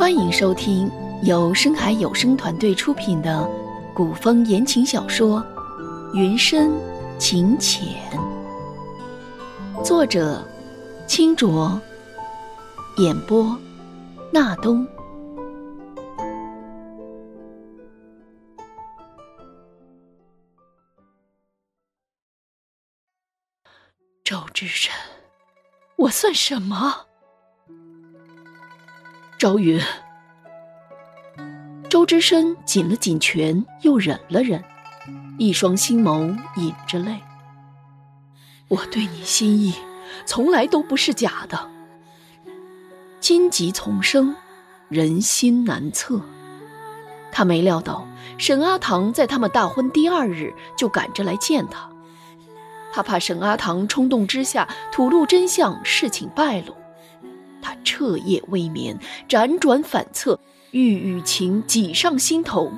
欢迎收听由深海有声团队出品的古风言情小说《云深情浅》，作者：清浊，演播：纳东。周之深，我算什么？周云，周之深紧了紧拳，又忍了忍，一双星眸隐着泪。我对你心意，从来都不是假的。荆棘丛生，人心难测。他没料到沈阿唐在他们大婚第二日就赶着来见他，他怕沈阿唐冲动之下吐露真相，事情败露。他彻夜未眠，辗转反侧，郁郁情挤上心头，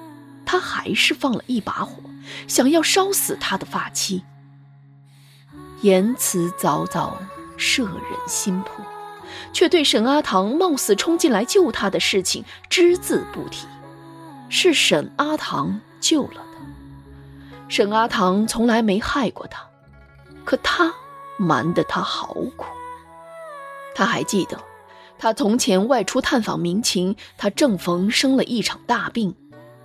他还是放了一把火，想要烧死他的发妻。言辞凿凿，摄人心魄，却对沈阿棠冒死冲进来救他的事情只字不提。是沈阿棠救了他，沈阿棠从来没害过他，可他瞒得他好苦。他还记得。他从前外出探访民情，他正逢生了一场大病，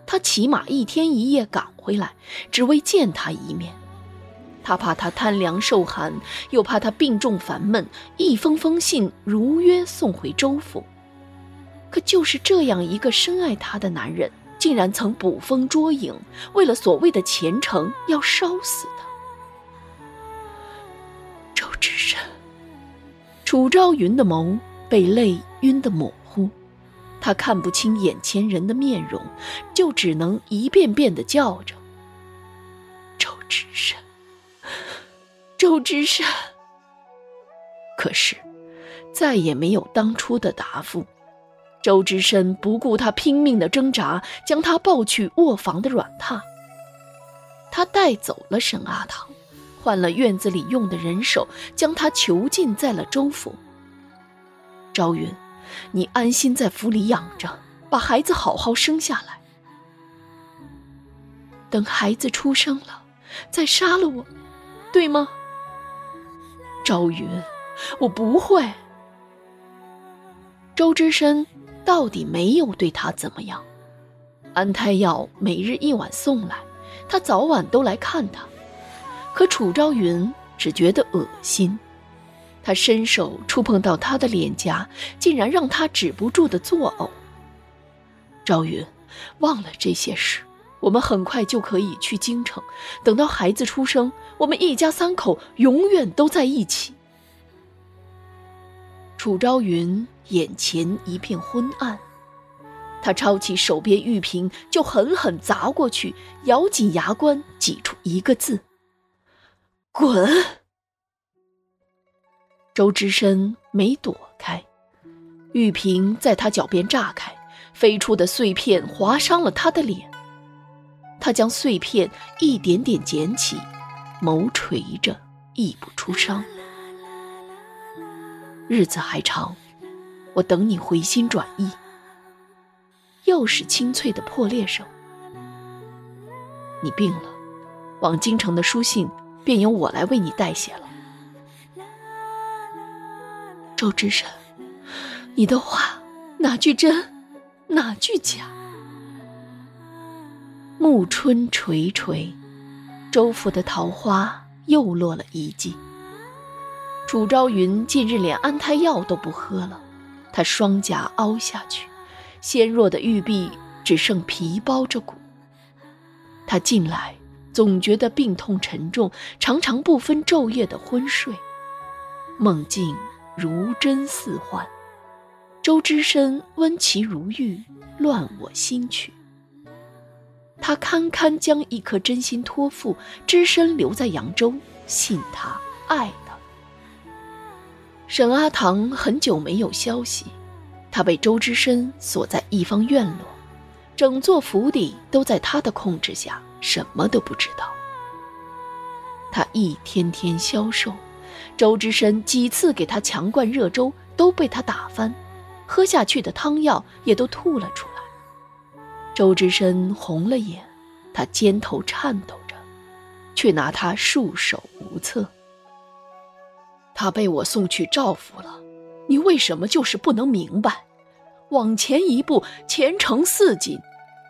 他骑马一天一夜赶回来，只为见他一面。他怕他贪凉受寒，又怕他病重烦闷，一封封信如约送回州府。可就是这样一个深爱他的男人，竟然曾捕风捉影，为了所谓的前程，要烧死他。周之深，楚昭云的眸。被泪晕得模糊，他看不清眼前人的面容，就只能一遍遍的叫着：“周之深，周之深。”可是，再也没有当初的答复。周之深不顾他拼命的挣扎，将他抱去卧房的软榻。他带走了沈阿棠，换了院子里用的人手，将他囚禁在了周府。朝云，你安心在府里养着，把孩子好好生下来。等孩子出生了，再杀了我，对吗？朝云，我不会。周之深到底没有对他怎么样，安胎药每日一碗送来，他早晚都来看他。可楚朝云只觉得恶心。他伸手触碰到他的脸颊，竟然让他止不住的作呕。赵云，忘了这些事，我们很快就可以去京城。等到孩子出生，我们一家三口永远都在一起。楚昭云眼前一片昏暗，他抄起手边玉瓶就狠狠砸过去，咬紧牙关，挤出一个字：“滚。”周之深没躲开，玉瓶在他脚边炸开，飞出的碎片划伤了他的脸。他将碎片一点点捡起，眸垂着，亦不出声。日子还长，我等你回心转意。又是清脆的破裂声。你病了，往京城的书信便由我来为你代写了。周之深，你的话哪句真，哪句假？暮春垂垂，周府的桃花又落了一季。楚昭云近日连安胎药都不喝了，他双颊凹下去，纤弱的玉臂只剩皮包着骨。他近来总觉得病痛沉重，常常不分昼夜的昏睡，梦境。如真似幻，周之深温其如玉，乱我心曲。他堪堪将一颗真心托付，只身留在扬州，信他，爱他。沈阿棠很久没有消息，他被周之深锁在一方院落，整座府邸都在他的控制下，什么都不知道。他一天天消瘦。周之深几次给他强灌热粥，都被他打翻。喝下去的汤药也都吐了出来。周之深红了眼，他肩头颤抖着，却拿他束手无策。他被我送去赵府了，你为什么就是不能明白？往前一步，前程似锦。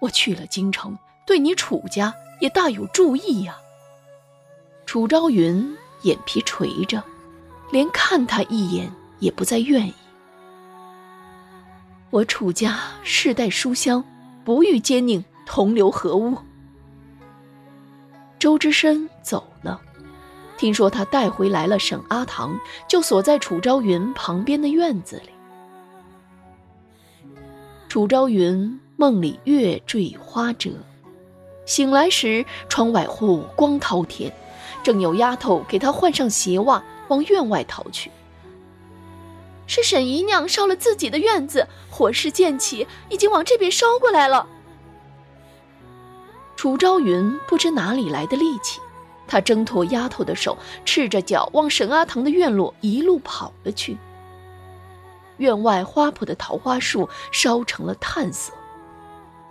我去了京城，对你楚家也大有注意呀。楚昭云眼皮垂着，连看他一眼也不再愿意。我楚家世代书香，不遇奸佞，同流合污。周之深走了，听说他带回来了沈阿棠，就锁在楚昭云旁边的院子里。楚昭云梦里月坠花折，醒来时窗外户光滔天，正有丫头给他换上鞋袜，往院外逃去。是沈姨娘烧了自己的院子，火势渐起，已经往这边烧过来了。楚昭云不知哪里来的力气，她挣脱丫头的手，赤着脚往沈阿棠的院落一路跑了去。院外花圃的桃花树烧成了炭色，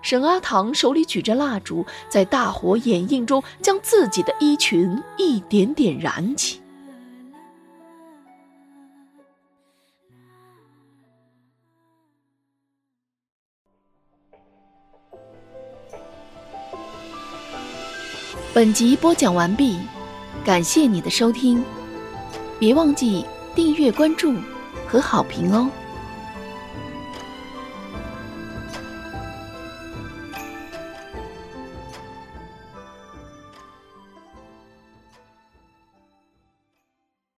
沈阿棠手里举着蜡烛，在大火掩映中，将自己的衣裙一点点燃起。本集播讲完毕，感谢你的收听，别忘记订阅关注和好评哦。